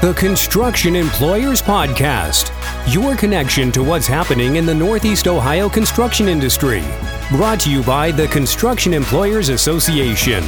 the Construction Employers Podcast, your connection to what's happening in the Northeast Ohio construction industry. Brought to you by the Construction Employers Association.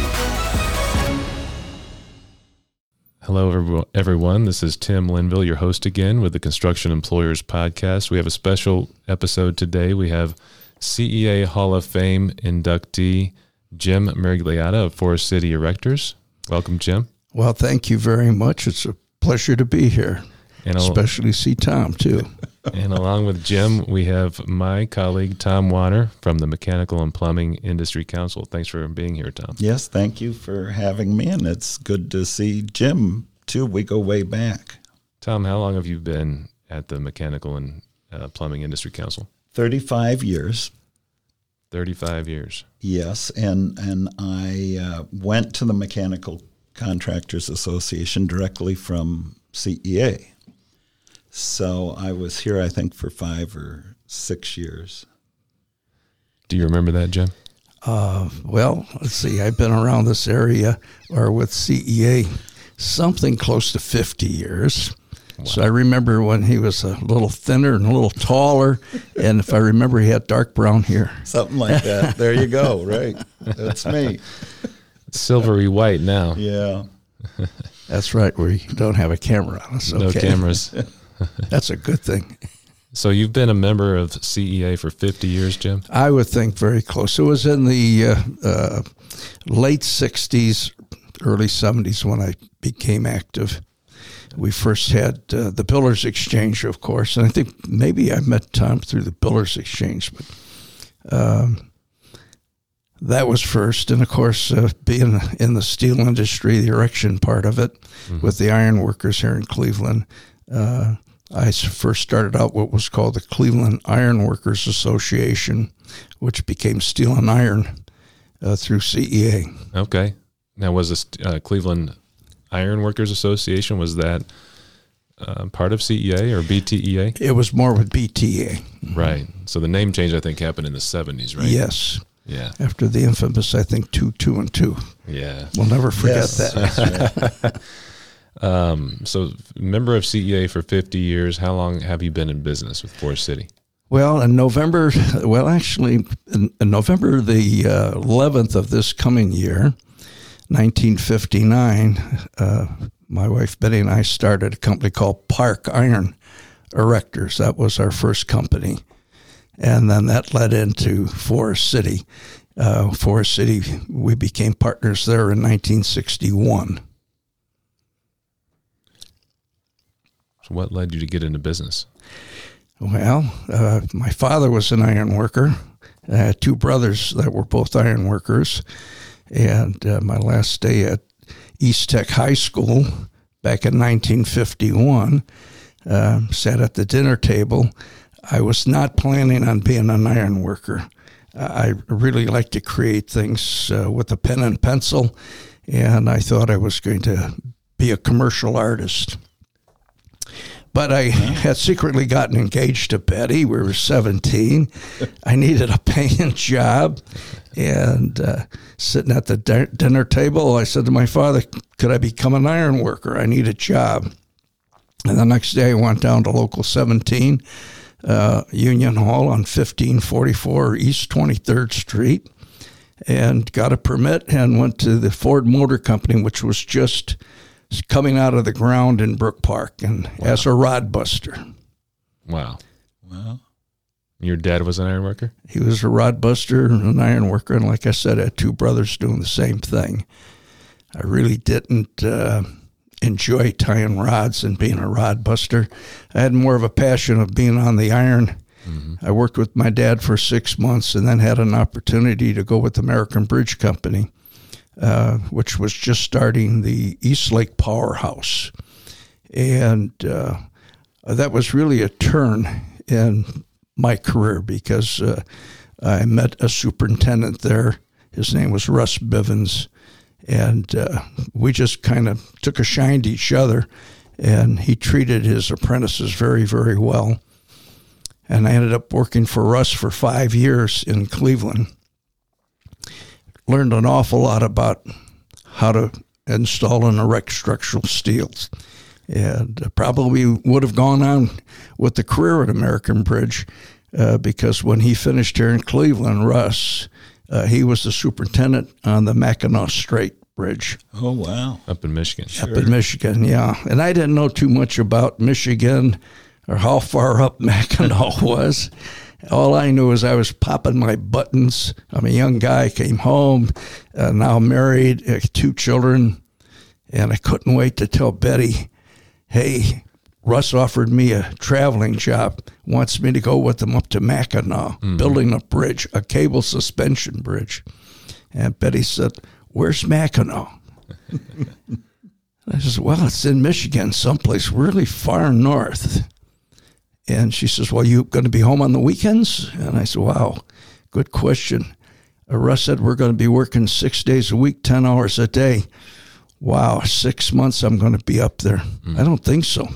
Hello, everyone. This is Tim Linville, your host again with the Construction Employers Podcast. We have a special episode today. We have CEA Hall of Fame inductee Jim Miragliotta of Forest City Erectors. Welcome, Jim. Well, thank you very much. It's a pleasure to be here, and especially see Tom too. and along with Jim, we have my colleague Tom Warner from the Mechanical and Plumbing Industry Council. Thanks for being here, Tom. Yes, thank you for having me, and it's good to see Jim too. We go way back. Tom, how long have you been at the Mechanical and uh, Plumbing Industry Council? Thirty-five years. 35 years. Yes, and and I uh, went to the Mechanical Contractors Association directly from CEA. So I was here, I think, for five or six years. Do you remember that, Jim? Uh, well, let's see. I've been around this area or with CEA something close to 50 years. Wow. So I remember when he was a little thinner and a little taller, and if I remember, he had dark brown hair. Something like that. there you go. Right, that's me silvery white now. Yeah. That's right. We don't have a camera on us. Okay. No cameras. That's a good thing. So you've been a member of CEA for 50 years, Jim? I would think very close. It was in the uh, uh, late 60s, early 70s when I became active. We first had uh, the Builders Exchange, of course, and I think maybe I met Tom through the Builders Exchange, but um, that was first. And of course, uh, being in the steel industry, the erection part of it mm-hmm. with the iron workers here in Cleveland, uh, I first started out what was called the Cleveland Iron Workers Association, which became Steel and Iron uh, through CEA. Okay. Now, was this uh, Cleveland Iron Workers Association, was that uh, part of CEA or BTEA? It was more with BTA. Right. So the name change, I think, happened in the 70s, right? Yes. Yeah. After the infamous, I think two, two, and two. Yeah. We'll never forget yes. that. um, so, member of CEA for 50 years. How long have you been in business with Forest City? Well, in November, well, actually, in, in November the uh, 11th of this coming year, 1959, uh, my wife Betty and I started a company called Park Iron Erectors. That was our first company and then that led into Forest City. Uh, Forest City, we became partners there in 1961. So, what led you to get into business? Well, uh, my father was an iron worker. I had two brothers that were both iron workers. And uh, my last day at East Tech High School back in 1951, uh, sat at the dinner table I was not planning on being an iron worker. I really like to create things uh, with a pen and pencil, and I thought I was going to be a commercial artist. But I had secretly gotten engaged to Betty. We were 17. I needed a paying job. And uh, sitting at the dinner table, I said to my father, Could I become an iron worker? I need a job. And the next day, I went down to Local 17 uh, Union Hall on 1544 East 23rd Street and got a permit and went to the Ford Motor Company, which was just coming out of the ground in Brook Park and wow. as a rod buster. Wow. Wow. Your dad was an iron worker? He was a rod buster and an iron worker. And like I said, I had two brothers doing the same thing. I really didn't. Uh, enjoy tying rods and being a rod buster. I had more of a passion of being on the iron. Mm-hmm. I worked with my dad for six months and then had an opportunity to go with American Bridge Company, uh, which was just starting the East Lake Powerhouse. And uh, that was really a turn in my career because uh, I met a superintendent there. His name was Russ Bivens and uh, we just kind of took a shine to each other. And he treated his apprentices very, very well. And I ended up working for Russ for five years in Cleveland. Learned an awful lot about how to install and erect structural steels. and uh, probably would have gone on with the career at American Bridge uh, because when he finished here in Cleveland, Russ, uh, he was the superintendent on the Mackinac Strait Bridge. Oh, wow. Up in Michigan. Up in Michigan, yeah. And I didn't know too much about Michigan or how far up Mackinac was. All I knew is I was popping my buttons. I'm a young guy, came home, uh, now married, uh, two children, and I couldn't wait to tell Betty, hey, Russ offered me a traveling job, wants me to go with him up to Mackinac, mm-hmm. building a bridge, a cable suspension bridge. And Betty said, Where's Mackinac? I said, Well, it's in Michigan, someplace really far north. And she says, Well, you going to be home on the weekends? And I said, Wow, good question. Uh, Russ said, We're going to be working six days a week, 10 hours a day. Wow, six months I'm going to be up there. Mm. I don't think so.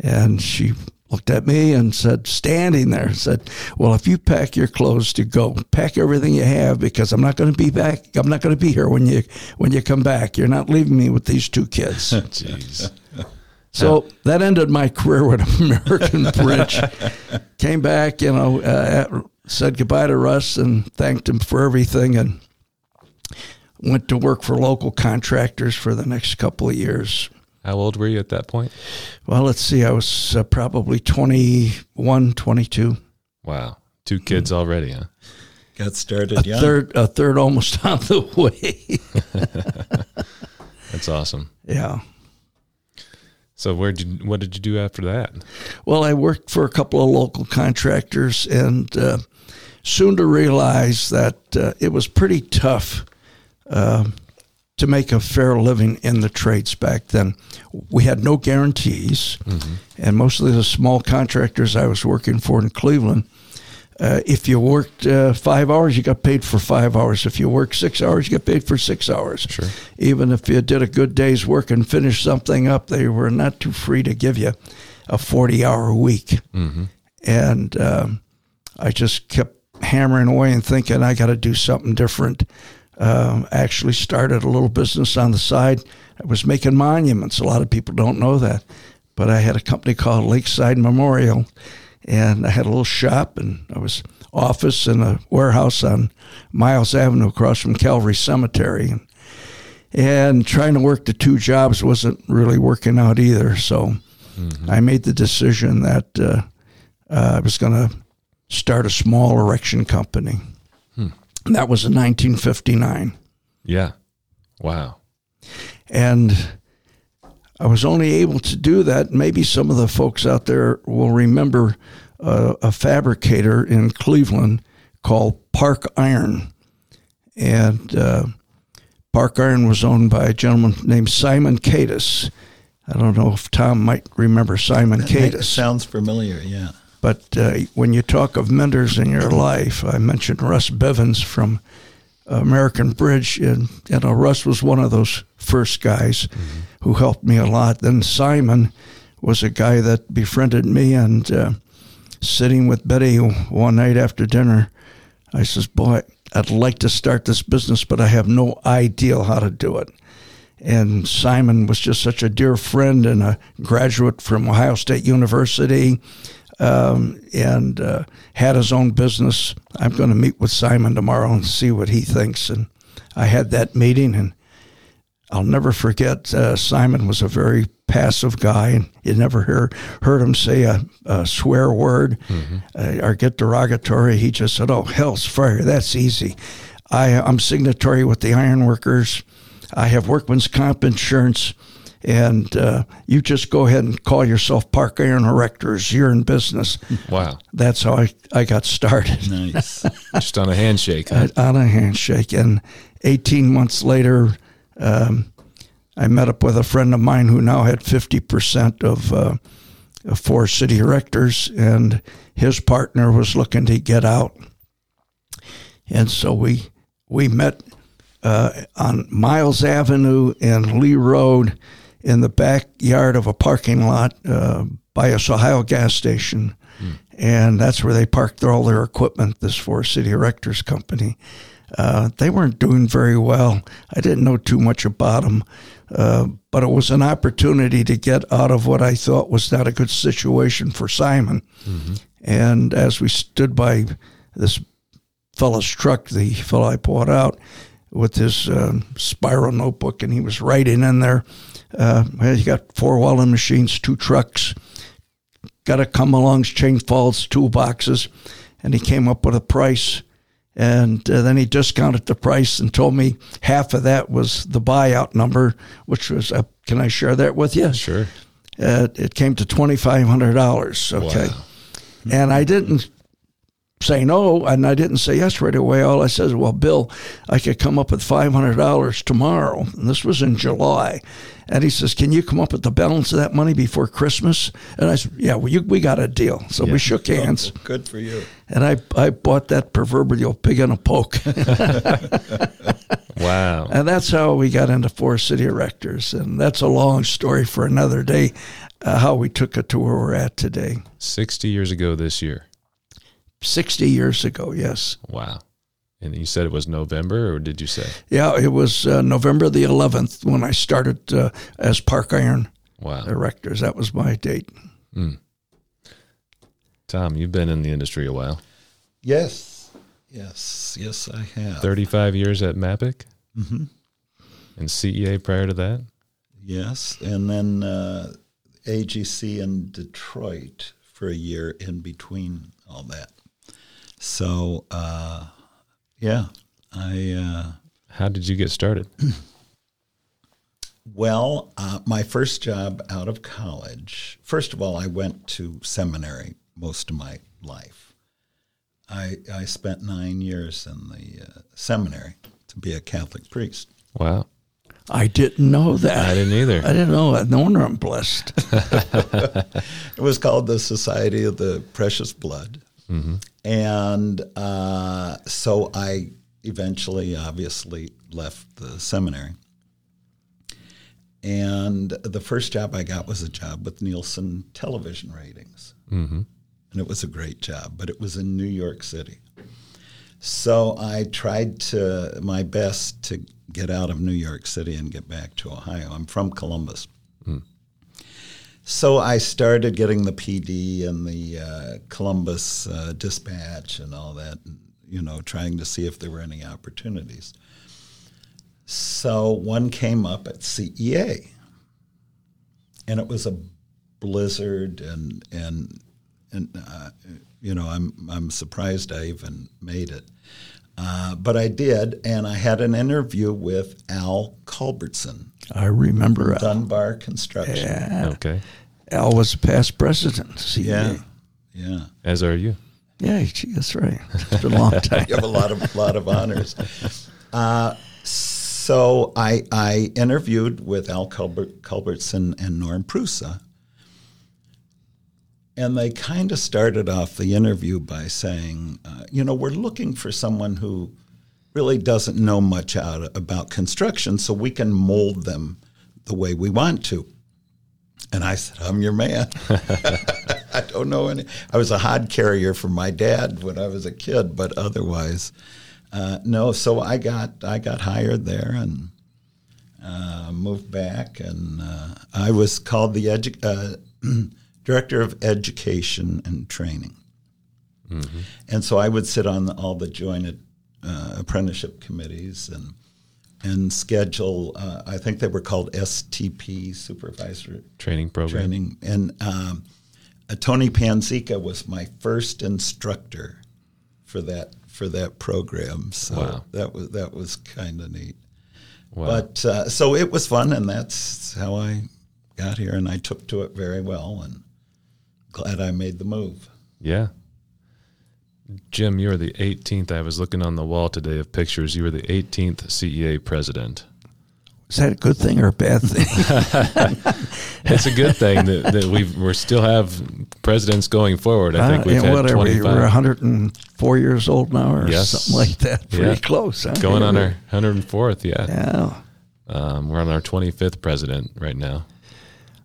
And she looked at me and said, standing there, said, Well, if you pack your clothes to go, pack everything you have because I'm not going to be back. I'm not going to be here when you when you come back. You're not leaving me with these two kids. Jeez. So that ended my career with American Bridge. Came back, you know, uh, said goodbye to Russ and thanked him for everything, and went to work for local contractors for the next couple of years. How old were you at that point? Well, let's see. I was uh, probably 21, 22. Wow. Two kids mm-hmm. already, huh? Got started a young. Third, a third almost on the way. That's awesome. Yeah. So where did you, what did you do after that? Well, I worked for a couple of local contractors, and uh, soon to realize that uh, it was pretty tough uh, to make a fair living in the trades back then. We had no guarantees, mm-hmm. and mostly the small contractors I was working for in Cleveland uh, if you worked uh, five hours, you got paid for five hours. If you worked six hours, you got paid for six hours. Sure. Even if you did a good day's work and finished something up, they were not too free to give you a 40 hour week. Mm-hmm. And um, I just kept hammering away and thinking, I got to do something different. Um, actually started a little business on the side. I was making monuments. A lot of people don't know that. But I had a company called Lakeside Memorial and I had a little shop and I was office and a warehouse on Miles Avenue across from Calvary Cemetery. And, and trying to work the two jobs wasn't really working out either. So mm-hmm. I made the decision that uh, uh, I was going to start a small erection company. That was in 1959. Yeah. Wow. And I was only able to do that. Maybe some of the folks out there will remember uh, a fabricator in Cleveland called Park Iron. And uh, Park Iron was owned by a gentleman named Simon Cadis. I don't know if Tom might remember Simon Cadis. Sounds familiar, yeah. But uh, when you talk of mentors in your life, I mentioned Russ Bevins from American Bridge, and you know Russ was one of those first guys mm-hmm. who helped me a lot. Then Simon was a guy that befriended me, and uh, sitting with Betty one night after dinner, I says, "Boy, I'd like to start this business, but I have no idea how to do it." And Simon was just such a dear friend and a graduate from Ohio State University um, and uh, had his own business. I'm going to meet with Simon tomorrow and see what he thinks. And I had that meeting, and I'll never forget. Uh, Simon was a very passive guy, and you never hear, heard him say a, a swear word mm-hmm. uh, or get derogatory. He just said, "Oh, hell's fire, that's easy." I, I'm signatory with the ironworkers. I have workman's comp insurance and uh, you just go ahead and call yourself Park Iron Erectors. You're in business. Wow. That's how I, I got started. Nice. just on a handshake. Huh? on a handshake. And 18 months later, um, I met up with a friend of mine who now had 50% of, uh, of Forest City erectors, and his partner was looking to get out. And so we, we met uh, on Miles Avenue and Lee Road in the backyard of a parking lot uh, by a Ohio gas station. Mm. And that's where they parked all their equipment, this Forest City Erectors Company. Uh, they weren't doing very well. I didn't know too much about them, uh, but it was an opportunity to get out of what I thought was not a good situation for Simon. And as we stood by this fellow's truck, the fellow I bought out with his uh, spiral notebook, and he was writing in there. Uh, he got four welding machines, two trucks, got a come along's chain falls toolboxes, and he came up with a price. And uh, then he discounted the price and told me half of that was the buyout number, which was, uh, can I share that with you? Sure. Uh, it came to $2,500. Okay. Wow. And I didn't say no, and I didn't say yes right away. All I said is, well, Bill, I could come up with $500 tomorrow. And this was in July. And he says, can you come up with the balance of that money before Christmas? And I said, yeah, well, you, we got a deal. So Yeah. we shook hands. Good for you. And I, I bought that proverbial pig in a poke. Wow. And that's how we got into Forest City Erectors. And that's a long story for another day, uh, how we took it to where we're at today. 60 years ago this year. 60 years ago, yes. Wow. And you said it was November, or did you say? Yeah, it was uh, November the 11th when I started uh, as Park Iron Wow. Erectors. That was my date. Tom, you've been in the industry a while. Yes. Yes. Yes, I have. 35 years at MAPIC? Mm-hmm. And CEA prior to that? Yes. And then uh, AGC in Detroit for a year in between all that. So, uh, yeah, I. Uh, How did you get started? Well, uh, my first job out of college, first of all, I went to seminary most of my life. I, I spent nine years in the uh, seminary to be a Catholic priest. Wow. I didn't know that. I didn't either. I didn't know that. No wonder I'm blessed. It was called the Society of the Precious Blood. And uh, so I eventually, obviously, left the seminary. And the first job I got was a job with Nielsen television ratings. Mm-hmm. And it was a great job, but it was in New York City. So I tried to my best to get out of New York City and get back to Ohio. I'm from Columbus. So I started getting the PD and the uh, Columbus uh, Dispatch and all that, you know, trying to see if there were any opportunities. So one came up at CEA, and it was a blizzard, and and and uh, you know, I'm I'm surprised I even made it, uh, but I did, and I had an interview with Al Culbertson, I remember Al. Dunbar Construction. Yeah. Okay. Al was a past president. CEA. Yeah, yeah. As are you. Yeah, gee, that's right. It's been a long time. You have a lot of lot of honors. Uh, so I I interviewed with Al Culbert, Culbertson and Norm Prusa, and they kind of started off the interview by saying, uh, you know, we're looking for someone who really doesn't know much out about construction, so we can mold them the way we want to. And I said, I'm your man. I don't know any. I was a hod carrier for my dad when I was a kid, but otherwise, uh, no. So I got I got hired there and uh, moved back, and uh, I was called the edu- uh, director of education and training. And so I would sit on all the joint uh, apprenticeship committees and and schedule. Uh, I think they were called STP supervisor Training program. training. And um, uh, Tony Panzica was my first instructor for that for that program. So Wow. that was that was kind of neat. Wow. But uh, so it was fun, and that's how I got here, and I took to it very well, and glad I made the move. Yeah. Jim, you are the 18th. I was looking on the wall today of pictures. You were the 18th CEA president. Is that a good thing or a bad thing? It's a good thing that, that we we still have presidents going forward. I think Uh, we've and had whatever, 25 we're 104 years old now or Yes. something like that. Pretty Yeah. close. Huh? going on our 104th. Yeah. Yeah. Um, we're on our 25th president right now.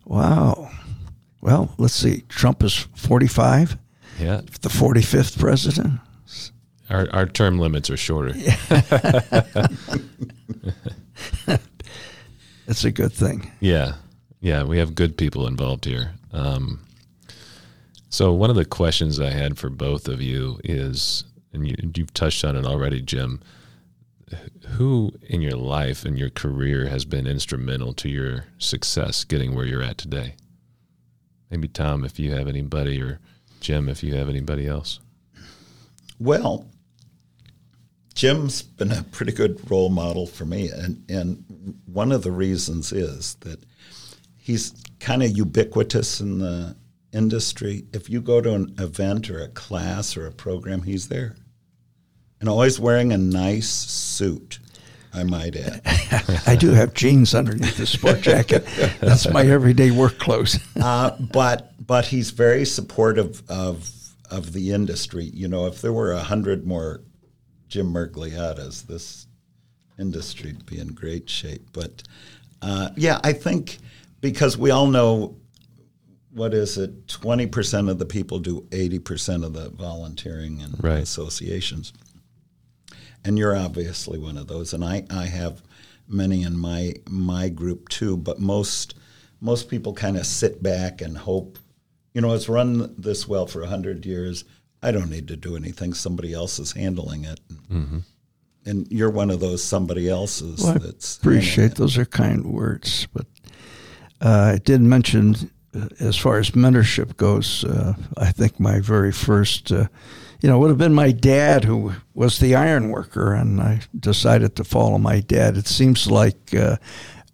Wow. Well, let's see. Trump is 45, Yeah. the 45th president. our, our term limits are shorter. It's a good thing. Yeah, yeah, we have good people involved here. Um, so one of the questions I had for both of you is, and you, you've touched on it already, Jim. Who in your life and your career has been instrumental to your success getting where you're at today? Maybe Tom, if you have anybody, or Jim, if you have anybody else. Well, Jim's been a pretty good role model for me, and and one of the reasons is that he's kind of ubiquitous in the industry. If you go to an event or a class or a program, he's there, and always wearing a nice suit. I might add. I do have jeans underneath the sport jacket. That's my everyday work clothes. uh, but but he's very supportive of of the industry. You know, if there were a hundred more Jim Miragliottas, this industry would be in great shape. But uh, yeah, I think because we all know what is it, twenty percent of the people do eighty percent of the volunteering and Right. associations. And you're obviously one of those, and I, I have many in my my group too. But most most people kind of sit back and hope. You know, it's run this well for hundred years. I don't need to do anything. Somebody else is handling it. And you're one of those somebody else's. Well, I that's appreciate those are kind words, but uh, I did mention uh, as far as mentorship goes. Uh, I think my very first, uh, you know, it would have been my dad who was the iron worker, and I decided to follow my dad. It seems like uh,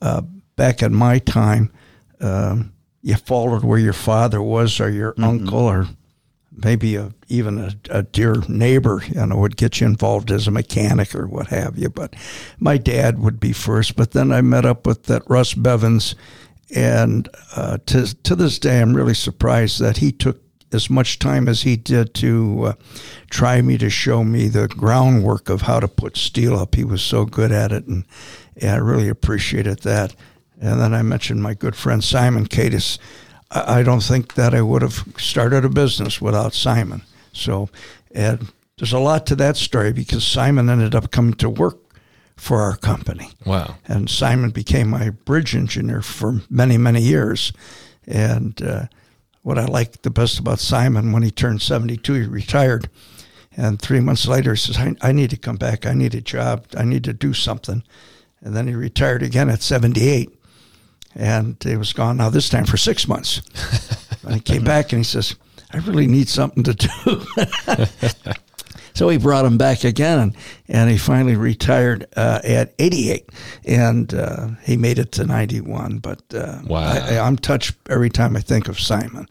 uh, back in my time, um, you followed where your father was, or your uncle, or maybe a, even a, a dear neighbor, you know, would get you involved as a mechanic or what have you. But my dad would be first. But then I met up with that Russ Bevins, and uh, to to this day, I'm really surprised that he took as much time as he did to uh, try me to show me the groundwork of how to put steel up. He was so good at it, and, and I really appreciated that. And then I mentioned my good friend Simon Cadis. I I don't think that I would have started a business without Simon. So, and there's a lot to that story because Simon ended up coming to work for our company. Wow. And Simon became my bridge engineer for many, many years. And uh, what I liked the best about Simon, when he turned 72, he retired. And three months later, he says, I, I need to come back. I need a job. I need to do something. And then he retired again at 78 and he was gone now this time for six months. and he came back and he says, I really need something to do. so he brought him back again, and, and he finally retired uh, at 88, and uh, he made it to 91. But uh, Wow. I, I'm touched every time I think of Simon.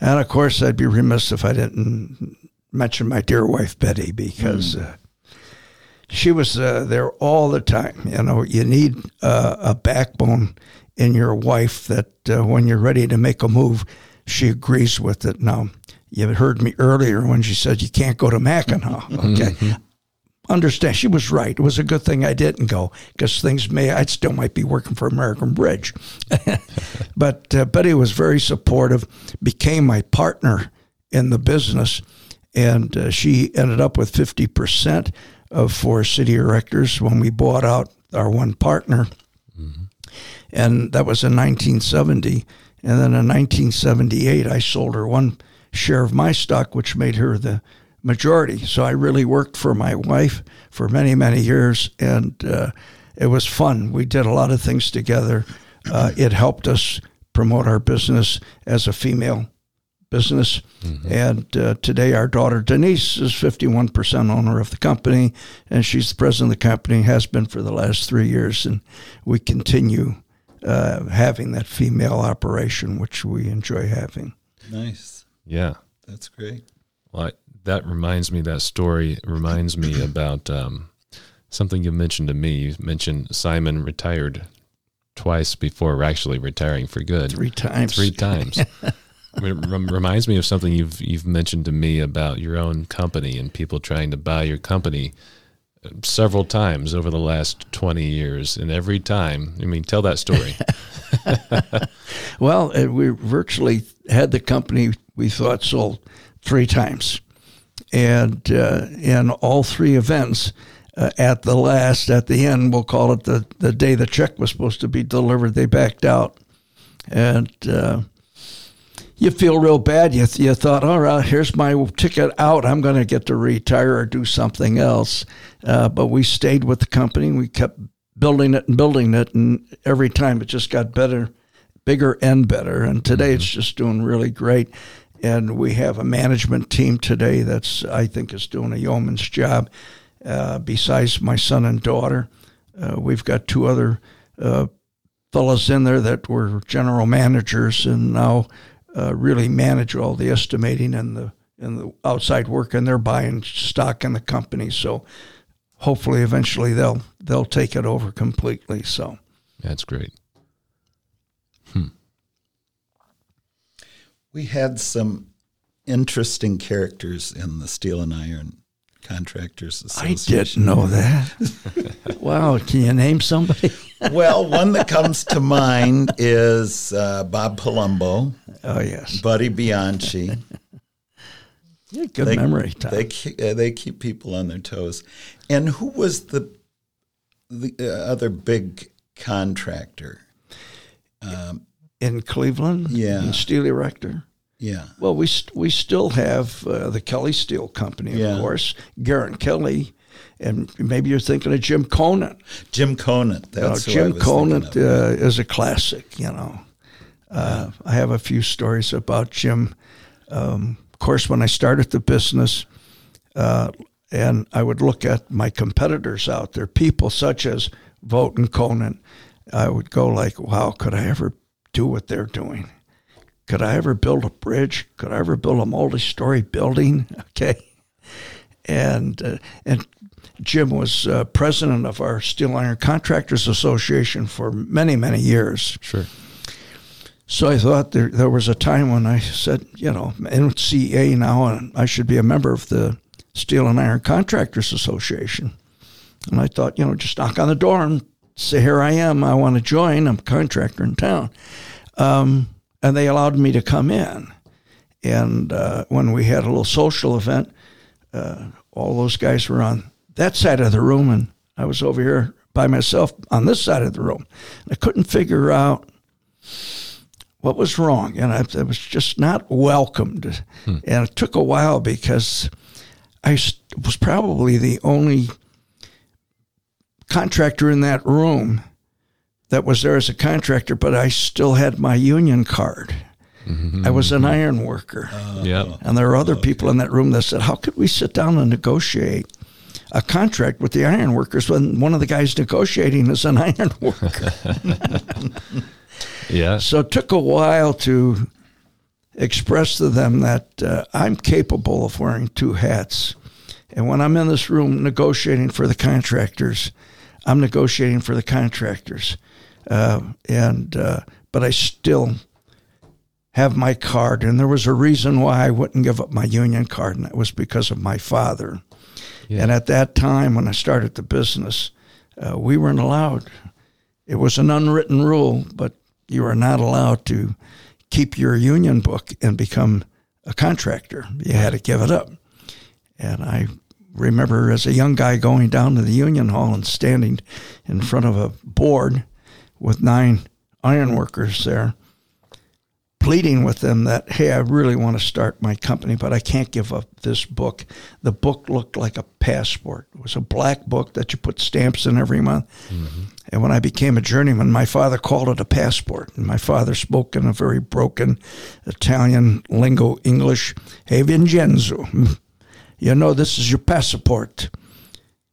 And of course, I'd be remiss if I didn't mention my dear wife, Betty, because. Uh, she was uh, there all the time. You know, you need uh, a backbone in your wife that uh, when you're ready to make a move, she agrees with it. Now, you heard me earlier when she said you can't go to Mackinac. Okay. Understand, she was right. It was a good thing I didn't go because things may, I still might be working for American Bridge. but uh, Betty was very supportive, became my partner in the business, and uh, she ended up with 50% of Forest City erectors when we bought out our one partner. And that was in 1970. And then in 1978, I sold her one share of my stock, which made her the majority. So I really worked for my wife for many, many years. And uh, it was fun. We did a lot of things together. Uh, it helped us promote our business as a female business. And uh, today, our daughter Denise is 51% owner of the company, and she's the president of the company, has been for the last three years. And we continue uh, having that female operation, which we enjoy having. Nice. Yeah. That's great. Well, I, that reminds me, that story reminds me about um, something you mentioned to me. You mentioned Simon retired twice before actually retiring for good. Three times. Three times. It reminds me of something you've you've mentioned to me about your own company and people trying to buy your company uh, several times over the last 20 years and every time i mean tell that story Well, uh, we virtually had the company we thought sold three times. and uh, in all three events, uh, at the last, at the end, we'll call it the, the day the check was supposed to be delivered, they backed out. And uh, you feel real bad. You, you thought, all right, here's my ticket out. I'm going to get to retire or do something else. Uh, but we stayed with the company. We kept building it and building it. And every time it just got better, bigger and better. And today mm-hmm. it's just doing really great. And we have a management team today that's, I think, is doing a yeoman's job. Uh, besides my son and daughter, uh, we've got two other uh, fellows in there that were general managers and now uh, really manage all the estimating and the and the outside work, and they're buying stock in the company. So hopefully, eventually they'll they'll take it over completely. So that's great. Hmm. We had some interesting characters in the steel and iron Contractors Association. I didn't know that. wow, can you name somebody? well, one that comes to mind is uh, Bob Palumbo. Oh yes, Buddy Bianchi. yeah, good they, memory. Tom. They uh, they keep people on their toes. And who was the the uh, other big contractor? Um, in Cleveland, yeah, in Steel Erector. Yeah. Well, we st- we still have uh, the Kelly Steel Company, of yeah. course, Garrett Kelly, and maybe you're thinking of Jim Conant. Jim Conant. That's you know, Jim Conant uh, is a classic. You know, uh, I have a few stories about Jim. Um, of course, when I started the business, uh, and I would look at my competitors out there, people such as Vogt and Conant, I would go like, "Wow, could I ever do what they're doing?" Could I ever build a bridge? Could I ever build a multi-story building? Okay, and uh, and Jim was uh, president of our Steel Iron Contractors Association for many many years. Sure. So I thought there there was a time when I said, you know, NCA now, and I should be a member of the Steel and Iron Contractors Association. And I thought, you know, just knock on the door and say, here I am. I want to join. I'm a contractor in town. Um, and they allowed me to come in. And uh, when we had a little social event, uh, all those guys were on that side of the room, and I was over here by myself on this side of the room. I couldn't figure out what was wrong, and I, I was just not welcomed. Hmm. And it took a while because I was probably the only contractor in that room that was there as a contractor, but I still had my union card. Mm-hmm. I was an iron worker. Uh, yeah. And there were other okay. people in that room that said, How could we sit down and negotiate a contract with the iron workers when one of the guys negotiating is an iron worker? yeah. So it took a while to express to them that uh, I'm capable of wearing two hats. And when I'm in this room negotiating for the contractors, I'm negotiating for the contractors. Uh, and uh, but I still have my card, and there was a reason why I wouldn't give up my union card, and that was because of my father. Yeah. And at that time, when I started the business, uh, we weren't allowed. It was an unwritten rule, but you are not allowed to keep your union book and become a contractor. You had to give it up. And I remember as a young guy going down to the union hall and standing in front of a board with nine ironworkers there, pleading with them that, hey, I really want to start my company, but I can't give up this book. The book looked like a passport. It was a black book that you put stamps in every month. Mm-hmm. And when I became a journeyman, my father called it a passport. And my father spoke in a very broken Italian lingo English. Hey, Vincenzo, you know this is your passport.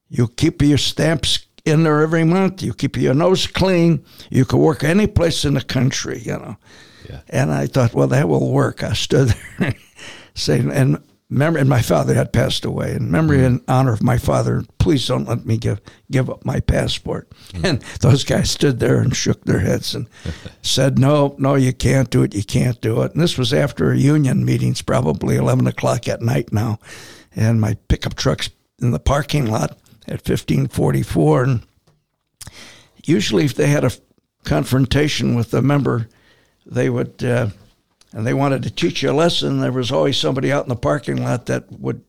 You keep your stamps in there every month. You keep your nose clean. You can work any place in the country, you know. Yeah. And I thought, well, that will work. I stood there saying, and memory, and my father had passed away. In memory mm-hmm. and honor of my father, please don't let me give give up my passport. Mm-hmm. And those guys stood there and shook their heads and said, no, no, you can't do it. You can't do it. And this was after a union meetings, probably 11 o'clock at night now. And my pickup truck's in the parking lot at 1544. And usually, if they had a confrontation with a member, they would, uh, and they wanted to teach you a lesson, there was always somebody out in the parking lot that would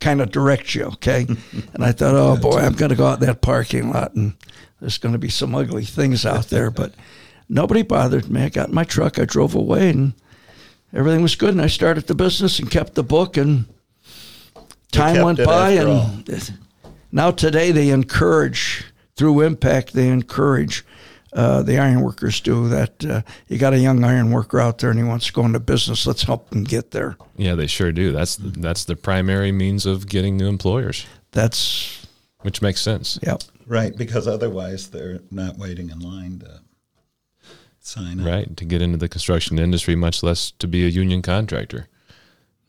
kind of direct you, okay? and I thought, oh boy, I'm going to go out in that parking lot and there's going to be some ugly things out there. But nobody bothered me. I got in my truck, I drove away, and everything was good. And I started the business and kept the book, and time went by. And all. now today they encourage, through Impact, they encourage uh, the ironworkers do that. Uh, you got a young iron worker out there and he wants to go into business. Let's help him get there. Yeah, they sure do. That's that's the primary means of getting new employers. That's which makes sense. Yep. Right, because otherwise they're not waiting in line to sign up. Right, to get into the construction industry, much less to be a union contractor.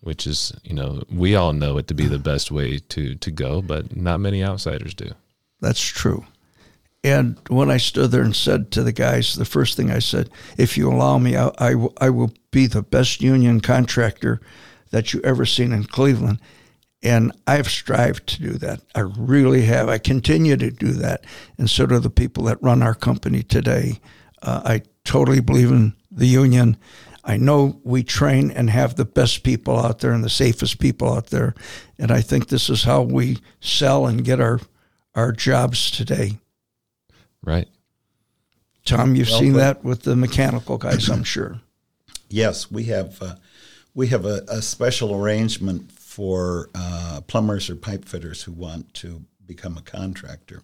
Which is, you know, we all know it to be the best way to to go, but not many outsiders do. That's true. And when I stood there and said to the guys, the first thing I said, if you allow me, I, I, I will be the best union contractor that you ever seen in Cleveland. And I've strived to do that. I really have. I continue to do that. And so do the people that run our company today. Uh, I totally believe in the union. I know we train and have the best people out there and the safest people out there. And I think this is how we sell and get our, our jobs today. Right. Tom, you've well, seen that with the mechanical guys, I'm sure. Yes, we have uh, we have a, a, special arrangement for uh, plumbers or pipe fitters who want to become a contractor,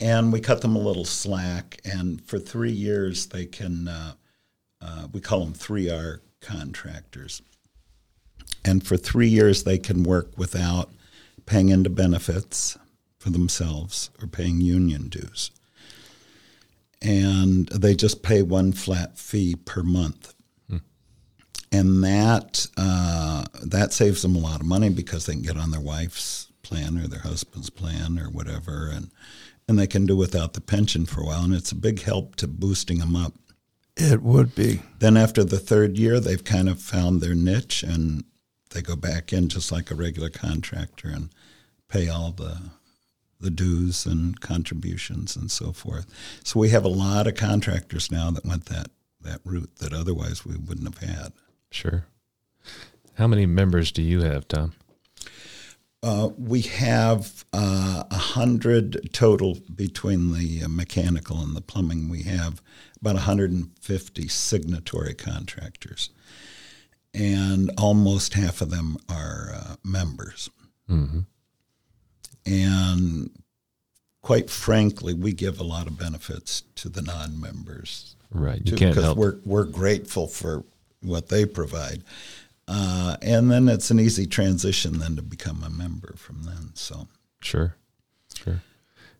and we cut them a little slack. And for three years, they can uh, uh we call them three R contractors, and for three years they can work without paying into benefits for themselves or paying union dues. And they just pay one flat fee per month. Hmm. And that uh, that saves them a lot of money because they can get on their wife's plan or their husband's plan or whatever, and and they can do without the pension for a while. And it's a big help to boosting them up. It would be. Then after the third year, they've kind of found their niche and they go back in just like a regular contractor and pay all the the dues and contributions and so forth. So we have a lot of contractors now that went that that route that otherwise we wouldn't have had. Sure. How many members do you have, Tom? Uh, we have uh, a uh, hundred total between the uh, mechanical and the plumbing. We have about 150 signatory contractors, and almost half of them are uh, members. Mm-hmm. And quite frankly, we give a lot of benefits to the non-members. Right, you can't help. We're we're grateful for what they provide, uh, and then it's an easy transition then to become a member from then. So sure, sure.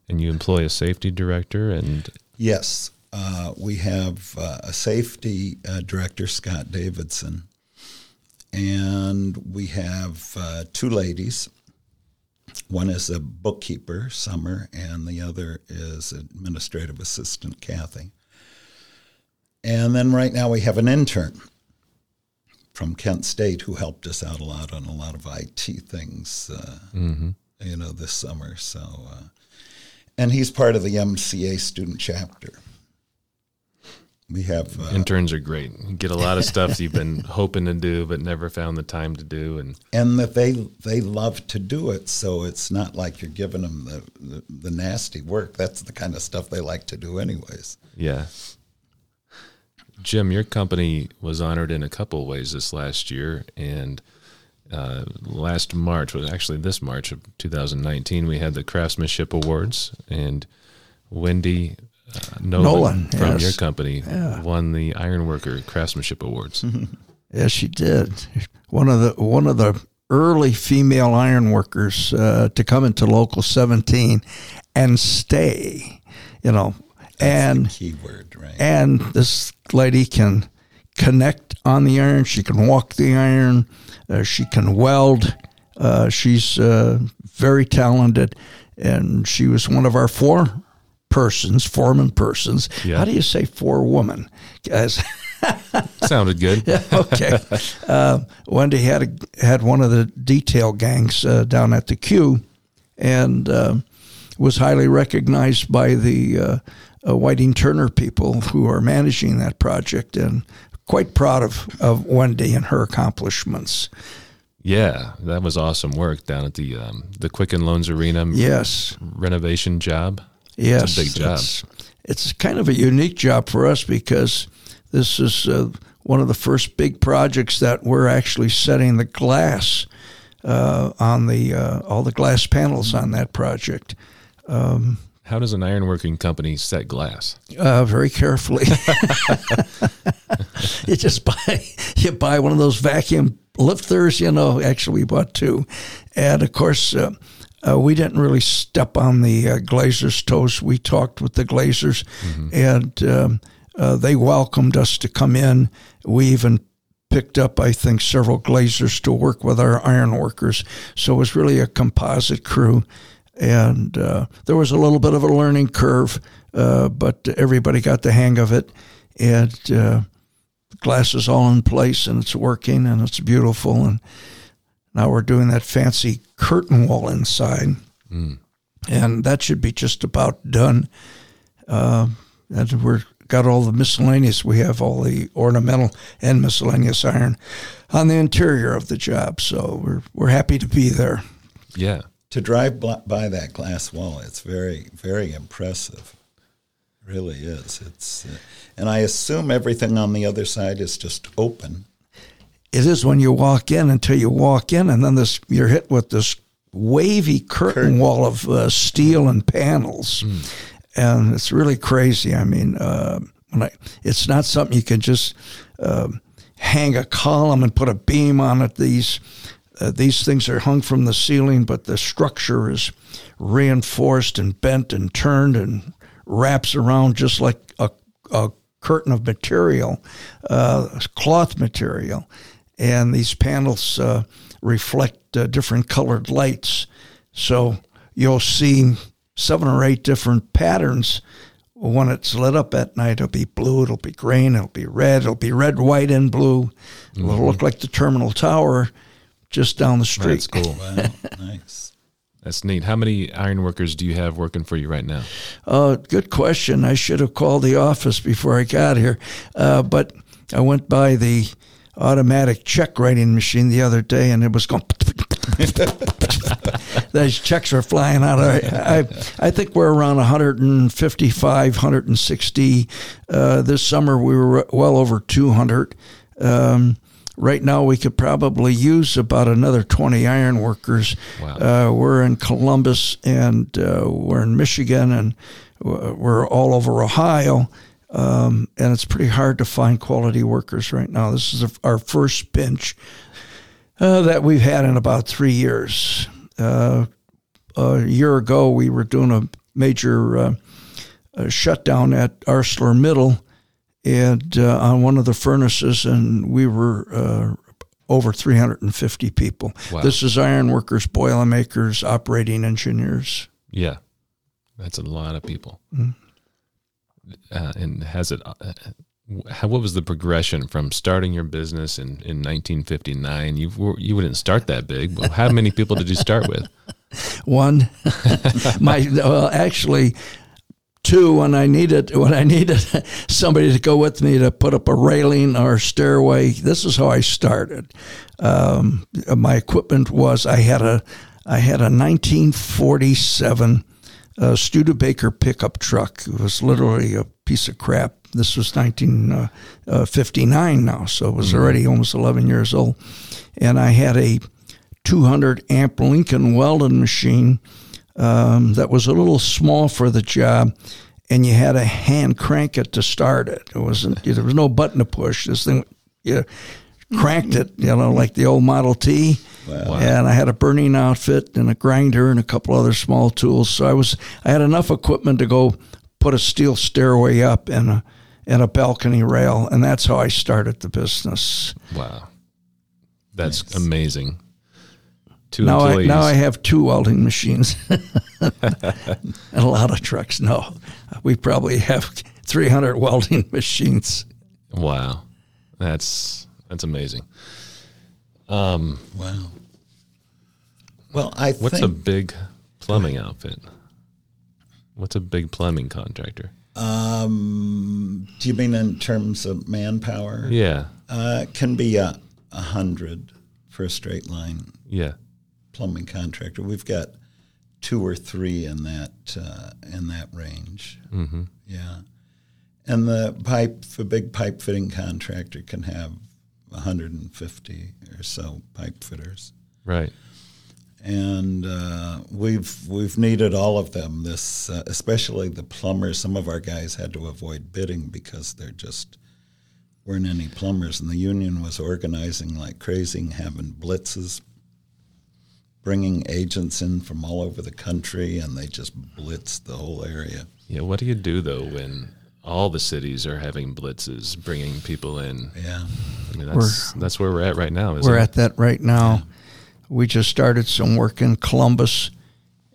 And you employ a safety director, and yes, uh, we have uh, a safety uh, director, Scott Davidson, and we have uh, two ladies one is a bookkeeper, Summer, and the other is administrative assistant, Kathy. And then right now we have an intern from Kent State who helped us out a lot on a lot of IT things, uh, mm-hmm. you know, this summer. So, uh, and he's part of the MCA student chapter. We have uh, interns are great. You get a lot of stuff you've been hoping to do but never found the time to do, and and that they they love to do it. So it's not like you're giving them the, the, the nasty work. That's the kind of stuff they like to do, anyways. Yeah. Jim, your company was honored in a couple ways this last year, and uh, last March was actually this March of 2019. We had the Craftsmanship Awards, and Wendy uh, Nolan, Nolan, from yes. your company yeah. won the Ironworker Craftsmanship Awards. yes, she did. One of the one of the early female ironworkers uh, to come into Local 17 and stay. You know, That's and keyword, right? And this lady can connect on the iron. She can walk the iron. Uh, she can weld. Uh, she's uh, very talented, and she was one of our four persons, foreman persons. Yeah. How do you say four woman? Guys. Sounded good. yeah, okay. Uh, Wendy had a, had one of the detail gangs uh, down at the Q, and uh, was highly recognized by the uh, Whiting Turner people who are managing that project, and quite proud of, of Wendy and her accomplishments. Yeah, that was awesome work down at the um, the Quicken Loans Arena Yes, renovation job. yes, big job. It's, it's kind of a unique job for us because this is uh, one of the first big projects that we're actually setting the glass uh, on the uh, all the glass panels on that project. How does an ironworking company set glass? Uh, very carefully. you just buy you buy one of those vacuum lifters. You know, actually, we bought two, and of course. Uh, uh, we didn't really step on the uh, glazers' toes. We talked with the glazers, and um, uh, they welcomed us to come in. We even picked up, I think, several glazers to work with our iron workers. So it was really a composite crew, and uh, there was a little bit of a learning curve, uh, but everybody got the hang of it, and uh, glass is all in place and it's working and it's beautiful. And now we're doing that fancy curtain wall inside, and that should be just about done. Uh, and we're got all the miscellaneous. We have all the ornamental and miscellaneous iron on the interior of the job, so we're we're happy to be there. Yeah, To drive by that glass wall, it's very, very impressive. It really is. It's, uh, and I assume everything on the other side is just open. It is when you walk in until you walk in, and then this you're hit with this wavy curtain wall of uh, steel and panels, and it's really crazy. I mean, uh, when I, it's not something you can just um hang a column and put a beam on it. These uh, these things are hung from the ceiling, but the structure is reinforced and bent and turned and wraps around just like a, a curtain of material, uh, cloth material. And these panels uh, reflect uh, different colored lights. So you'll see seven or eight different patterns. When it's lit up at night, it'll be blue, it'll be green, it'll be red, it'll be red, white, and blue. It'll look like the terminal tower just down the street. that's cool. Wow, nice. That's neat. How many ironworkers do you have working for you right now? Uh, good question. I should have called the office before I got here. Uh, but I went by the automatic check writing machine the other day and it was going. Those checks are flying out. I, I, I think we're around 155, 160. Uh, this summer we were well over 200. Um, right now we could probably use about another 20 iron workers. Wow. Uh, we're in Columbus and uh, we're in Michigan and we're all over Ohio. Um, and it's pretty hard to find quality workers right now. This is our first pinch uh, that we've had in about three years. Uh, a year ago, we were doing a major uh, uh, shutdown at ArcelorMittal and uh, on one of the furnaces, and we were uh, over 350 people. Wow. This is ironworkers, boilermakers, operating engineers. Yeah, that's a lot of people. Uh, and has it? Uh, how, what was the progression from starting your business in, in 1959? You were, you wouldn't start that big, but how many people did you start with? One, my well, actually, two. When I needed when I needed somebody to go with me to put up a railing or stairway, this is how I started. Um, my equipment was I had a I had a 1947 uh, Studebaker pickup truck. It was literally a piece of crap. This was 1959 now, so it was already almost 11 years old. And I had a 200 amp Lincoln Weldon machine um, that was a little small for the job, and you had to hand crank it to start it. It wasn't there was no button to push. This thing, you cranked it, you know, like the old Model T. And I had a burning outfit and a grinder and a couple other small tools. So I was I had enough equipment to go put a steel stairway up and a and a balcony rail, and that's how I started the business. Wow, that's amazing. Two Now I, now I have two welding machines and a lot of trucks. No, we probably have 300 welding machines. wow, that's that's amazing. Wow. Well, I What's think a big plumbing outfit? What's a big plumbing contractor? Um, do you mean in terms of manpower? Yeah, Uh, it can be a, a hundred for a straight line Yeah. Plumbing contractor. We've got two or three in that uh, in that range. Mm-hmm. Yeah, and the pipe, the big pipe fitting contractor can have 150 or so pipe fitters, Right. and uh, we've we've needed all of them. This, uh, especially the plumbers. Some of our guys had to avoid bidding because there just weren't any plumbers, and the union was organizing like crazy, having blitzes bringing agents in from all over the country, and they just blitzed the whole area. Yeah. What do you do though when all the cities are having blitzes, bringing people in? Yeah, I mean, that's that's where we're at right now. Isn't We're it? at that right now. We just started some work in Columbus,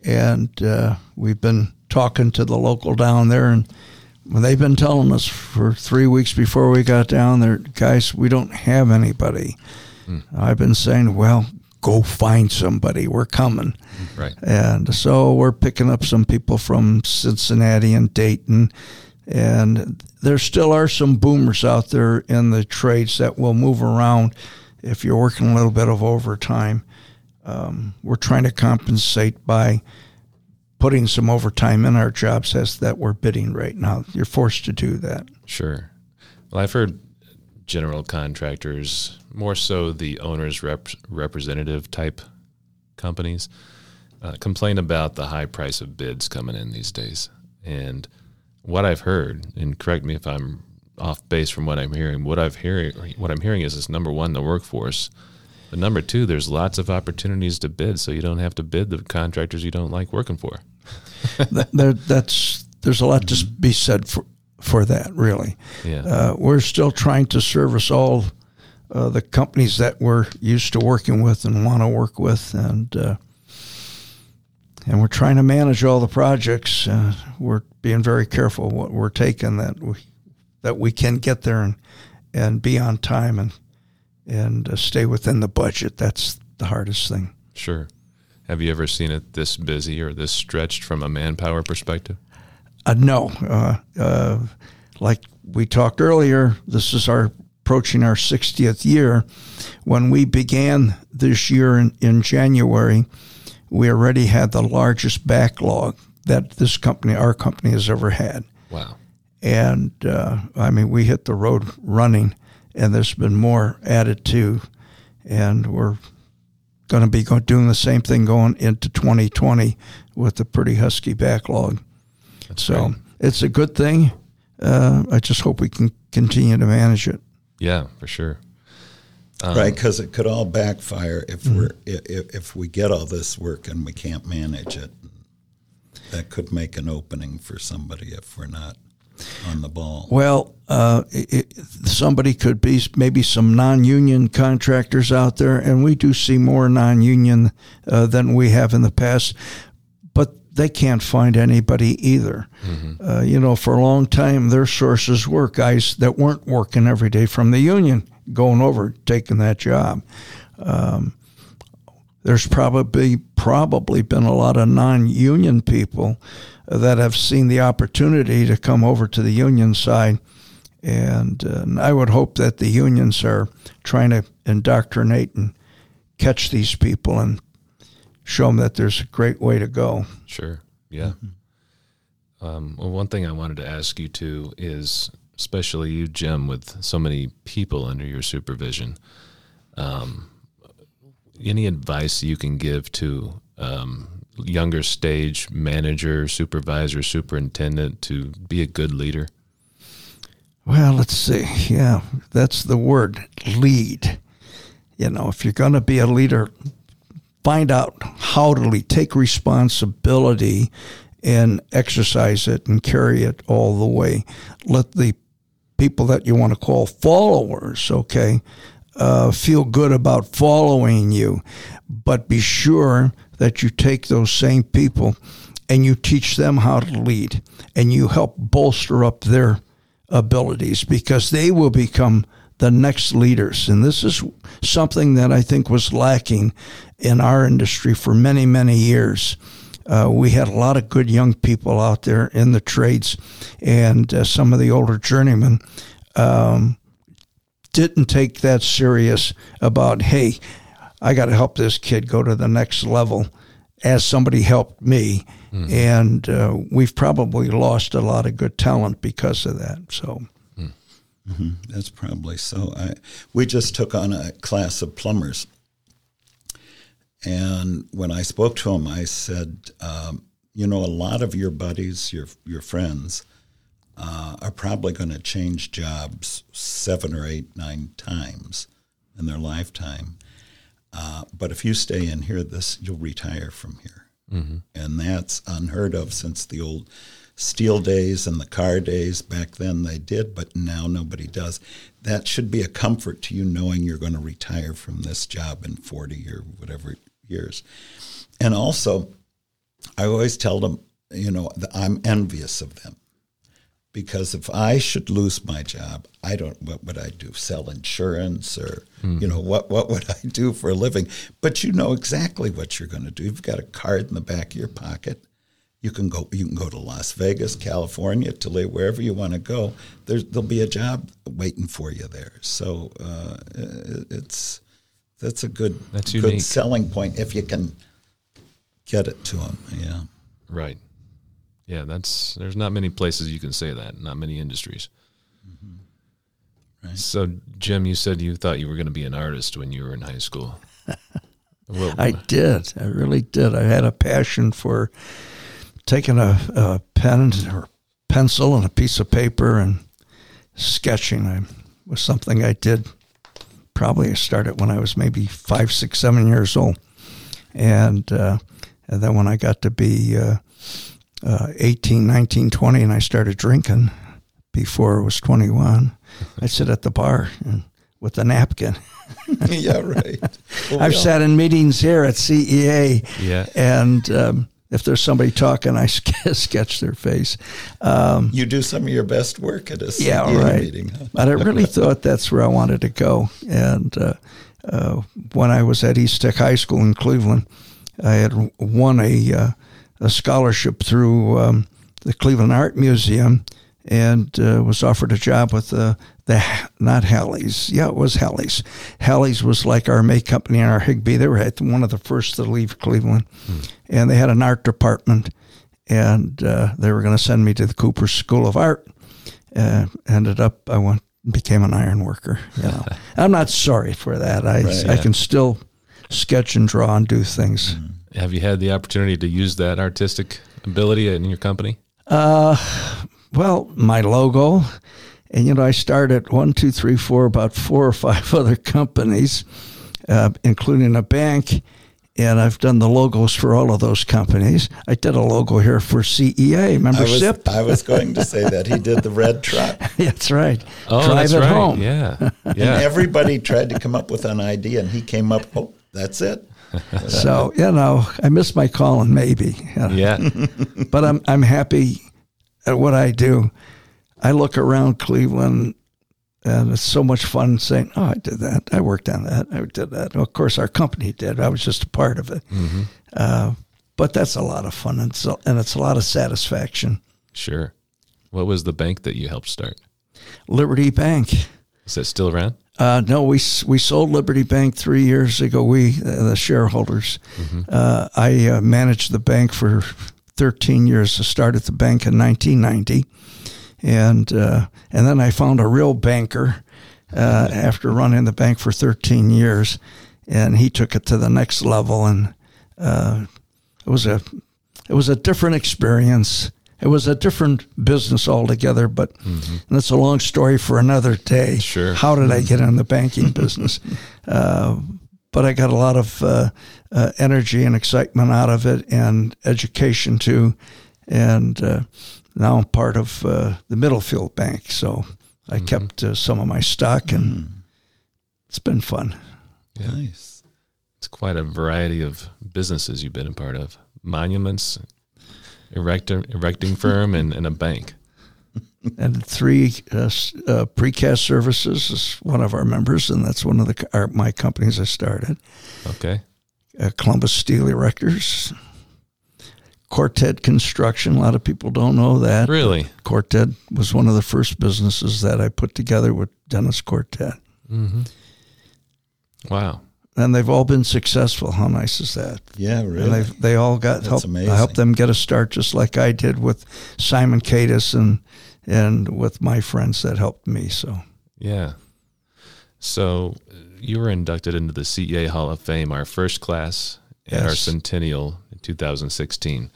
and uh, we've been talking to the local down there, and they've been telling us for three weeks before we got down there, guys, we don't have anybody. I've been saying, well, go find somebody. We're coming. right. And so we're picking up some people from Cincinnati and Dayton. And there still are some boomers out there in the trades that will move around if you're working a little bit of overtime. Um, we're trying to compensate by putting some overtime in our jobs as that we're bidding right now. You're forced to do that. Sure. Well, I've heard general contractors, more so the owner's rep- representative type companies, uh, complain about the high price of bids coming in these days. And what I've heard, and correct me if I'm off base from what I'm hearing, what I've hearing, what I'm hearing is this number one, the workforce. But number two, there's lots of opportunities to bid, so you don't have to bid the contractors you don't like working for. there, that's there's a lot to be said for for that. Really, Yeah. uh, we're still trying to service all uh, the companies that we're used to working with and want to work with, and uh, and we're trying to manage all the projects. Uh, we're being very careful what we're taking that we that we can get there and and be on time and and uh, stay within the budget. That's the hardest thing. Sure. Have you ever seen it this busy or this stretched from a manpower perspective? Uh, no, uh, uh, like we talked earlier, this is our approaching our 60th year. When we began this year in, in January, we already had the largest backlog that this company, our company, has ever had. Wow. And uh, I mean, we hit the road running, and there's been more added to, and we're going to be doing the same thing going into 2020 with a pretty husky backlog. That's So great. it's a good thing. Uh, I just hope we can continue to manage it. Yeah, for sure. Um, right, because it could all backfire if we're if, if we get all this work and we can't manage it. That could make an opening for somebody if we're not on the ball. Well, uh, it, it, somebody could be maybe some non-union contractors out there, and we do see more non-union uh, than we have in the past. They can't find anybody either. Uh, you know, for a long time, their sources were guys that weren't working every day from the union going over taking that job. Um, there's probably probably been a lot of non-union people that have seen the opportunity to come over to the union side, and, uh, and I would hope that the unions are trying to indoctrinate and catch these people and show them that there's a great way to go. Sure. Yeah. Um, well, one thing I wanted to ask you too is, especially you, Jim, with so many people under your supervision, um, any advice you can give to um, younger stage manager, supervisor, superintendent to be a good leader? Well, let's see. Yeah, that's the word lead. You know, if you're going to be a leader, find out how to take responsibility and exercise it and carry it all the way. Let the people that you want to call followers, okay, uh, feel good about following you, but be sure that you take those same people and you teach them how to lead and you help bolster up their abilities because they will become the next leaders. And this is something that I think was lacking in our industry for many, many years. Uh, we had a lot of good young people out there in the trades, and uh, some of the older journeymen um, didn't take that serious about, hey, I got to help this kid go to the next level as somebody helped me. Mm. And uh, we've probably lost a lot of good talent because of that. So. Mm-hmm. That's probably so. I, we just took on a class of plumbers. And when I spoke to him, I said, um, you know, a lot of your buddies, your, your friends, uh, are probably going to change jobs seven or eight, nine times in their lifetime. Uh, but if you stay in here, this you'll retire from here, mm-hmm. and that's unheard of since the old steel days and the car days. Back then they did, but now nobody does. That should be a comfort to you knowing you're going to retire from this job in 40 or whatever years. And also, I always tell them, you know, I'm envious of them because if I should lose my job, I don't. What would I do? Sell insurance, or mm-hmm. you know, what what would I do for a living? But you know exactly what you're going to do. You've got a card in the back of your pocket. You can go. You can go to Las Vegas, California, to live wherever you want to go. There's, there'll be a job waiting for you there. So uh, it's that's a good that's good selling point if you can get it to them. Yeah. Right. Yeah, that's there's not many places you can say that. Not many industries. Mm-hmm. Right. So, Jim, you said you thought you were going to be an artist when you were in high school. I did. I really did. I had a passion for taking a, a pen or pencil and a piece of paper and sketching. I was something I did. Probably I started when I was maybe five, six, seven years old, and uh, and then when I got to be uh, uh, 18, 19, 20, and I started drinking before I was 21. I'd sit at the bar and, with a napkin. yeah, right. Well, I've sat in meetings here at CEA, yeah. and um, if there's somebody talking, I sketch their face. Um, you do some of your best work at a yeah, right. meeting. Huh? but I really thought that's where I wanted to go. And uh, uh, when I was at East Tech High School in Cleveland, I had won a uh, a scholarship through um, the Cleveland Art Museum and uh, was offered a job with the the not Halle's. Yeah, it was Halle's. Halle's was like our May company in our Higbee. They were one of the first to leave Cleveland, hmm. and they had an art department, and uh, they were going to send me to the Cooper School of Art. Uh, ended up, I went became an iron worker. You know, I'm not sorry for that. I right, yeah. I can still sketch and draw and do things. Mm. Have you had the opportunity to use that artistic ability in your company? Uh, well, my logo, and you know, I started one, two, three, four, about four or five other companies, uh, including a bank, and I've done the logos for all of those companies. I did a logo here for CEA membership. I was, I was going to say that he did the red truck. that's right. Oh, Drive that's it right. home. Yeah, yeah. And everybody tried to come up with an idea, and he came up. Oh, that's it. so you know, I miss my calling, maybe. Yeah. but I'm I'm happy at what I do. I look around Cleveland, and it's so much fun saying, "Oh, I did that. I worked on that. I did that." Well, of course, our company did. I was just a part of it. Mm-hmm. Uh, but that's a lot of fun, and it's a, and it's a lot of satisfaction. Sure. What was the bank that you helped start? Liberty Bank. Is that still around? Uh, no, we we sold Liberty Bank three years ago. We uh, the shareholders. Mm-hmm. Uh, I uh, managed the bank for 13 years. I started the bank in 1990, and uh, and then I found a real banker uh, after running the bank for 13 years, and he took it to the next level. And it was a it was a different experience. It was a different business altogether, but mm-hmm. that's a long story for another day. Sure. How did I get in the banking business? Uh, but I got a lot of uh, uh, energy and excitement out of it, and education too. And uh, now I'm part of uh, the Middlefield Bank, so I mm-hmm. kept uh, some of my stock, and mm. it's been fun. Yeah. Nice. It's quite a variety of businesses you've been a part of. Monuments, erector, erecting firm and, and a bank. And three uh, uh, precast services is one of our members, and that's one of the our, my companies I started. Okay. Uh, Columbus Steel Erectors, Quartet Construction. A lot of people don't know that. Really? Quartet was one of the first businesses that I put together with Dennis Quartet. Mm-hmm. Wow. and they've all been successful. How nice is that? Yeah, really. they they all got That's help. I helped them get a start, just like I did with Simon Cadis and and with my friends that helped me. So Yeah. So you were inducted into the CEA Hall of Fame, our first class at our centennial in 2016.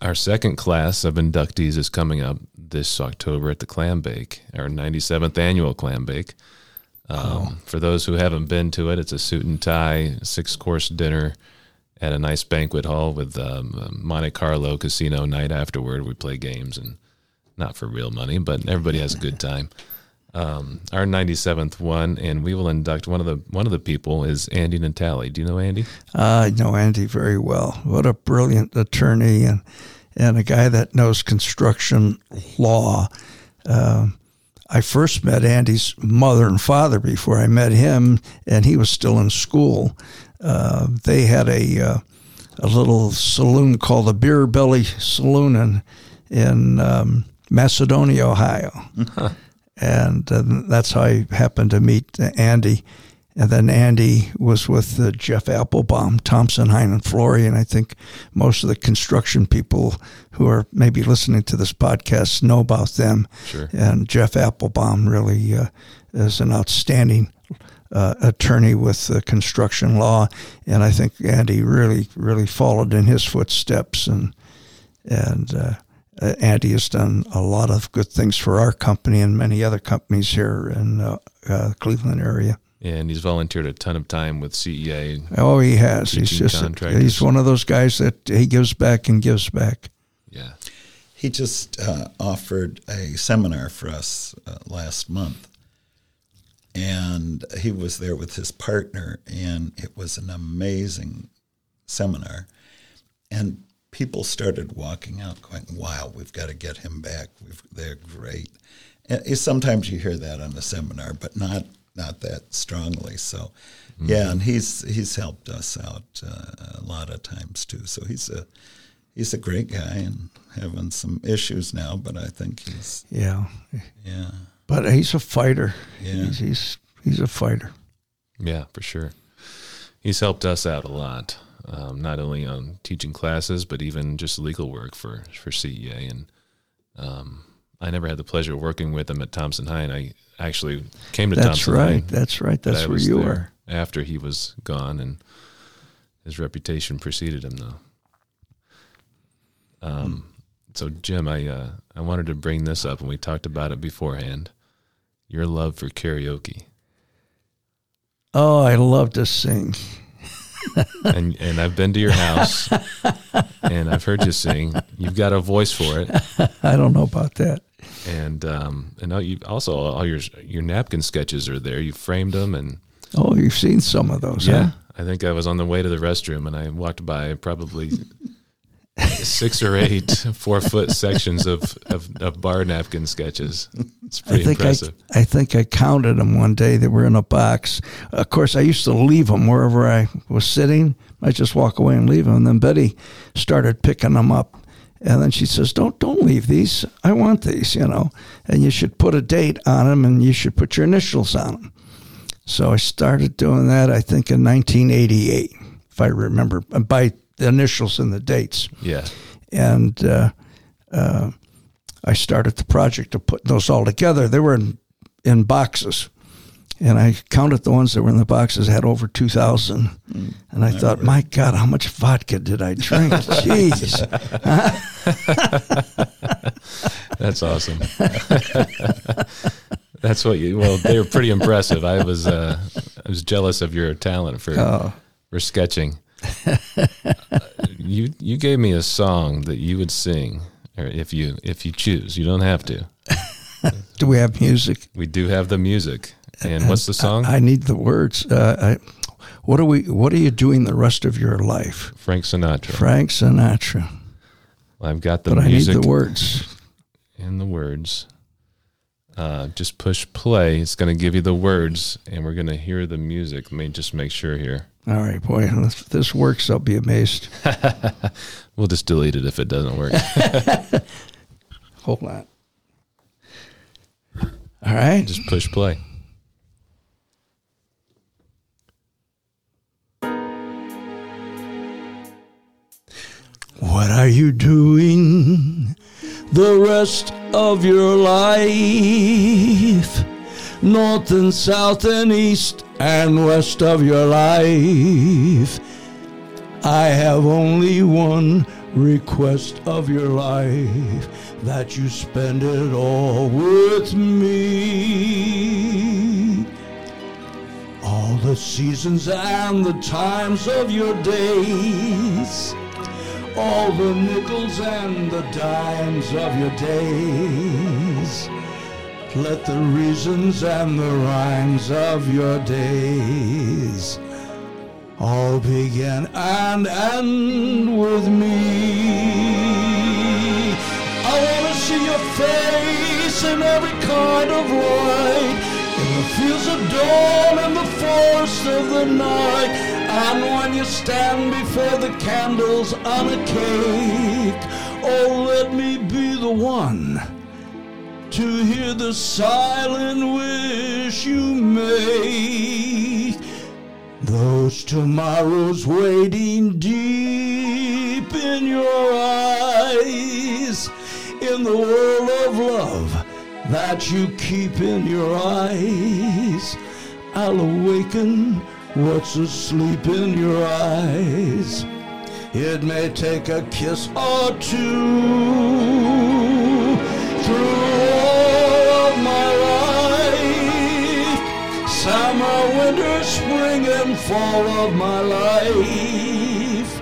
Our second class of inductees is coming up this October at the Clam Bake, our 97th annual Clam Bake. Um, For those who haven't been to it, it's a suit and tie, six course dinner at a nice banquet hall with um, a Monte Carlo casino night afterward. We play games and not for real money, but everybody has a good time um, our 97th one, and we will induct one of the one of the people is Andy Natale. Do you know Andy? I know Andy very well. What a brilliant attorney and and a guy that knows construction law. Um, I first met Andy's mother and father before I met him, and he was still in school. Uh, they had a uh, a little saloon called the Beer Belly Saloon in in um, Macedonia, Ohio, and uh, that's how I happened to meet uh, Andy. And then Andy was with uh, Jeff Appelbaum, Thompson, Hine, and Flory. And I think most of the construction people who are maybe listening to this podcast know about them. Sure. And Jeff Appelbaum really uh, is an outstanding uh, attorney with uh, construction law. And I think Andy really, really followed in his footsteps. And, and uh, Andy has done a lot of good things for our company and many other companies here in uh, uh, Cleveland area. And he's volunteered a ton of time with CEA. Oh, he has. He's just contractors. he's one of those guys that he gives back and gives back. Yeah. He just uh, offered a seminar for us uh, last month. And he was there with his partner, and it was an amazing seminar. And people started walking out going, wow, we've got to get him back. We've, they're great. And sometimes you hear that on a seminar, but not not that strongly. So, yeah, and he's he's helped us out uh, a lot of times too. So he's a he's a great guy and having some issues now, but I think he's Yeah, yeah but he's a fighter. Yeah. He's, he's he's a fighter. Yeah, for sure. He's helped us out a lot, um, not only on teaching classes, but even just legal work for, for CEA. And um, I never had the pleasure of working with him at Thompson Hine. And I actually came to That's Thompson right. High. That's right. but That's where you are. After he was gone, and his reputation preceded him, though. Um, so Jim, I uh, I wanted to bring this up, and we talked about it beforehand. Your love for karaoke, Oh, I love to sing. And and I've been to your house, and I've heard you sing. You've got a voice for it, I don't know about that. and um, and you also all your your napkin sketches are there. You framed them, and Oh, you've seen some of those, Yeah. huh? I think I was on the way to the restroom and I walked by probably six or eight four foot sections of, of, of bar napkin sketches. It's I pretty think impressive. I, I think I counted them one day. They were in a box. Of course, I used to leave them wherever I was sitting. I just walk away and leave them. And then Betty started picking them up, and then she says, "Don't don't leave these. I want these, you know. And you should put a date on them, and you should put your initials on them." So I started doing that. I think in 1988, if I remember, by the initials and the dates yeah. and uh, uh, I started the project of putting those all together. They were in, in boxes, and I counted the ones that were in the boxes had over two thousand, and I thought, my God, how much vodka did I drink? Jeez, That's awesome. That's what you, well, they were pretty impressive. I was, uh, I was jealous of your talent for, Oh. for sketching. You, you gave me a song that you would sing or if you, if you choose, you don't have to. do we have music? We do have the music. And what's the song? I need the words. Uh, I, what are we? What are you doing the rest of your life, Frank Sinatra. Frank Sinatra? I've got the But I need the words. and the words. Uh, just push play. It's going to give you the words, and we're going to hear the music. Let me just make sure here. All right, boy, if this works, I'll be amazed. we'll just delete it if it doesn't work. Hold on. All right. Just push play. What are you doing? The rest of your life? North and south and east and west of your life. I have only one request of your life that you spend it all with me. All the seasons and the times of your days, all the nickels and the dimes of your days. Let the reasons and the rhymes of your days all begin and end with me. I want to see your face in every kind of light, in the fields of dawn and the forest of the night, and when you stand before the candles on a cake. Oh, let me be the one to hear the silent wish you make. Those tomorrows waiting deep in your eyes, in the world of love that you keep in your eyes. I'll awaken what's asleep in your eyes. It may take a kiss or two through all of my life. Summer, winter, spring, and fall of my life.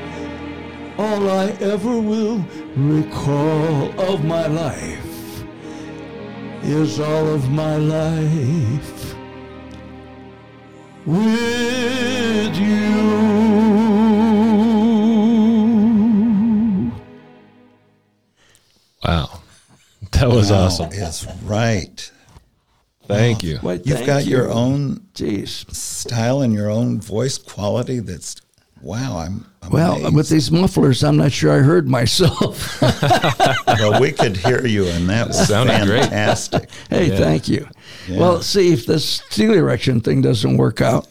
All I ever will recall of my life is all of my life with you. Wow. That was Wow awesome. Is right. Thank you. Why, You've thank got your own Jeez. style and your own voice quality. That's wow. I'm, I'm Well, with these mufflers, I'm not sure I heard myself. well, we could hear you, and that was Sounded great. fantastic. hey, Yeah. thank you. Yeah. Well, see, if this steel erection thing doesn't work out,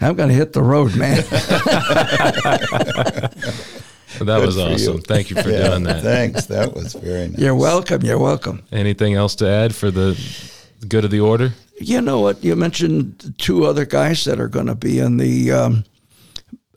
I'm going to hit the road, man. That was for you. awesome. Thank you for Yeah, doing that. Thanks. That was very nice. You're welcome. You're welcome. Anything else to add for the good of the order? You know what? You mentioned two other guys that are going to be in the um,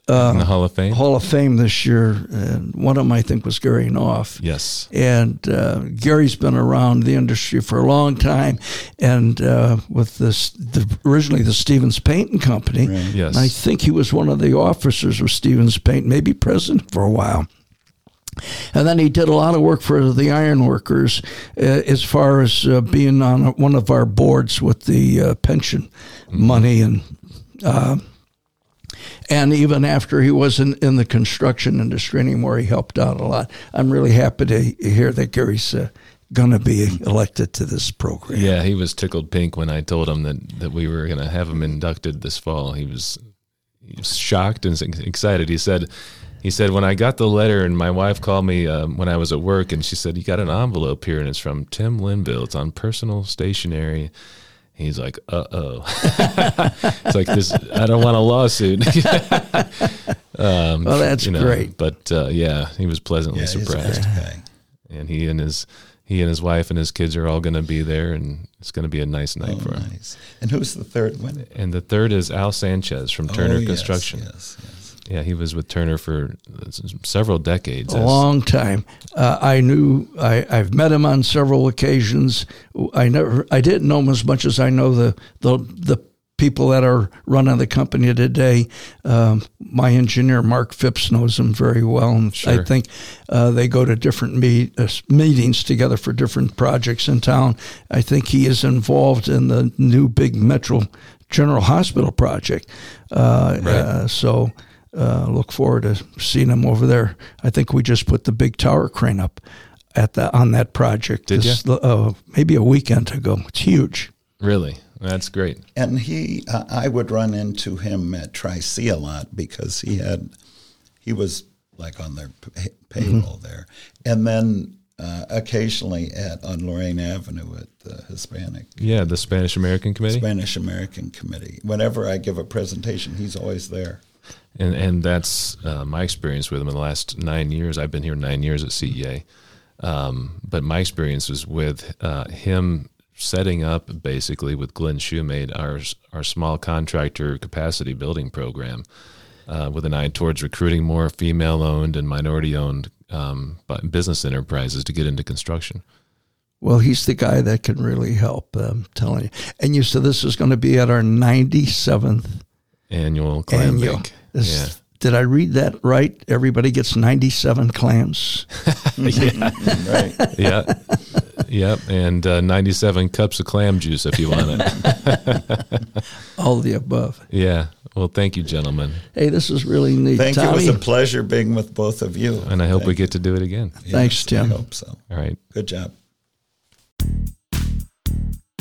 In the Hall of Fame? Hall of Fame this year. And one of them, I think, was Gary Knopf. Yes. And uh, Gary's been around the industry for a long time, and uh, with this, the, originally the Stevens Painting Company. Right. Yes. And I think he was one of the officers of Stevens Paint, maybe president for a while. And then he did a lot of work for the ironworkers uh, as far as uh, being on one of our boards with the uh, pension money and uh, and even after he wasn't in the construction industry anymore, he helped out a lot. I'm really happy to hear that Gary's uh, going to be elected to this program. Yeah, he was tickled pink when I told him that, that we were going to have him inducted this fall. He was, he was shocked and excited. He said, he said when I got the letter and my wife called me um, when I was at work and she said you got an envelope here and it's from Tim Linville. It's on personal stationery. He's like, uh oh. it's like this. I don't want a lawsuit. um, Well, that's you know, great. But uh, yeah, he was pleasantly Yeah, surprised and he and his he and his wife and his kids are all going to be there, and it's going to be a nice night Oh, for him. nice. And who's the third one? And the third is Al Sanchez from Turner Oh, yes, Construction. Yes, yes. Yeah, he was with Turner for several decades. a long time. Uh, I knew I, I've met him on several occasions. I never, I didn't know him as much as I know the the the people that are running the company today. Um, my engineer Mark Phipps knows him very well, and I think uh, they go to different meet, uh, meetings together for different projects in town. I think he is involved in the new big Metro General Hospital project. Uh, Right. uh, so uh, look forward to seeing him over there. I think we just put the big tower crane up at the on that project. Did this, uh, maybe a weekend ago. It's huge. really, that's great. And he, uh, I would run into him at Tri-C a lot because he had, he was like on their pay- payroll there, and then uh, occasionally at on Lorain Avenue at the Hispanic Yeah, the Spanish American Committee. Spanish American Committee. Whenever I give a presentation, he's always there. And and that's uh, my experience with him in the last nine years. I've been here nine years at CEA, um, but my experience was with uh, him setting up basically with Glenn Shoemade our our small contractor capacity building program, uh, with an eye towards recruiting more female owned and minority owned um, business enterprises to get into construction. Well, he's the guy that can really help. I'm telling you. And you said this is going to be at our 97th annual clam annual. bake. This- Yeah. Did I read that right? Everybody gets 97 clams. yeah. right. yeah. Yep. And uh, 97 cups of clam juice if you want it. All the above. yeah. Well, thank you, gentlemen. Hey, this is really neat. Thank you. It was a pleasure being with both of you. And I hope we get to do it again. Thanks, Yes, Tim. I hope so. All right. Good job.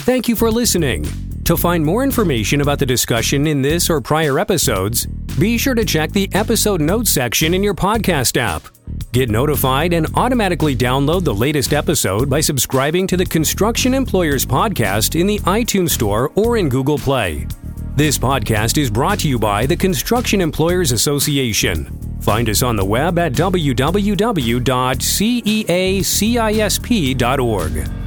Thank you for listening. To find more information about the discussion in this or prior episodes, be sure to check the episode notes section in your podcast app. Get notified and automatically download the latest episode by subscribing to the Construction Employers Podcast in the iTunes Store or in Google Play. This podcast is brought to you by the Construction Employers Association. Find us on the web at www.ceacisp.org.